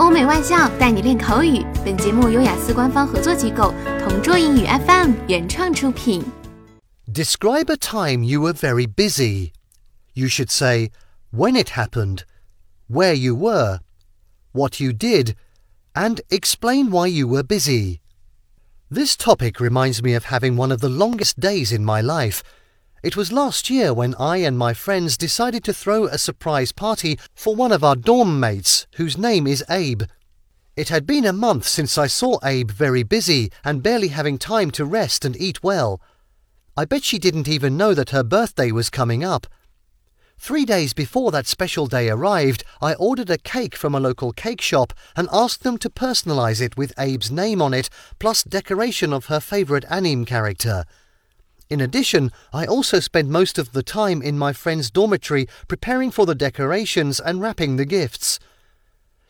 欧美外教带你练口语。本节目由雅思官方合作机构同桌英语 FM 原创出品。Describe a time you were very busy. You should say when it happened, where you were, what you did, and explain why you were busy. This topic reminds me of having one of the longest days in my life. it was last year when I and my friends decided to throw a surprise party for one of our dorm mates, whose name is Abe. It had been a month since I saw Abe very busy and barely having time to rest and eat well. I bet she didn't even know that her birthday was coming up. Three days before that special day arrived, I ordered a cake from a local cake shop and asked them to personalize it with Abe's name on it, plus decoration of her favorite anime character. In addition, I also spent most of the time in my friend's dormitory preparing for the decorations and wrapping the gifts.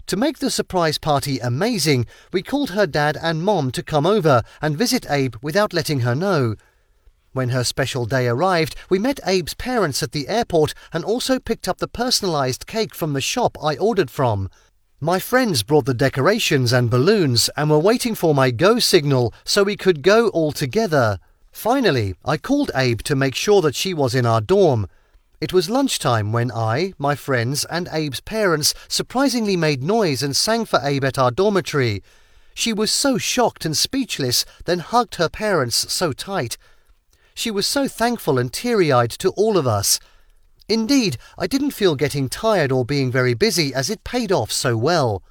To make the surprise party amazing, we called her dad and mom to come over and visit Abe without letting her know. When her special day arrived, we met Abe's parents at the airport and also picked up the personalized cake from the shop I ordered from. My friends brought the decorations and balloons and were waiting for my go signal so we could go all together. Finally, I called Abe to make sure that she was in our dorm. It was lunchtime when I, my friends, and Abe's parents surprisingly made noise and sang for Abe at our dormitory. She was so shocked and speechless, then hugged her parents so tight. She was so thankful and teary eyed to all of us. Indeed, I didn't feel getting tired or being very busy as it paid off so well.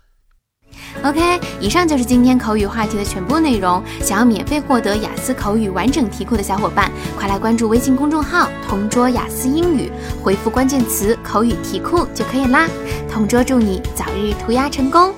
OK，以上就是今天口语话题的全部内容。想要免费获得雅思口语完整题库的小伙伴，快来关注微信公众号“同桌雅思英语”，回复关键词“口语题库”就可以啦。同桌祝你早日涂鸦成功！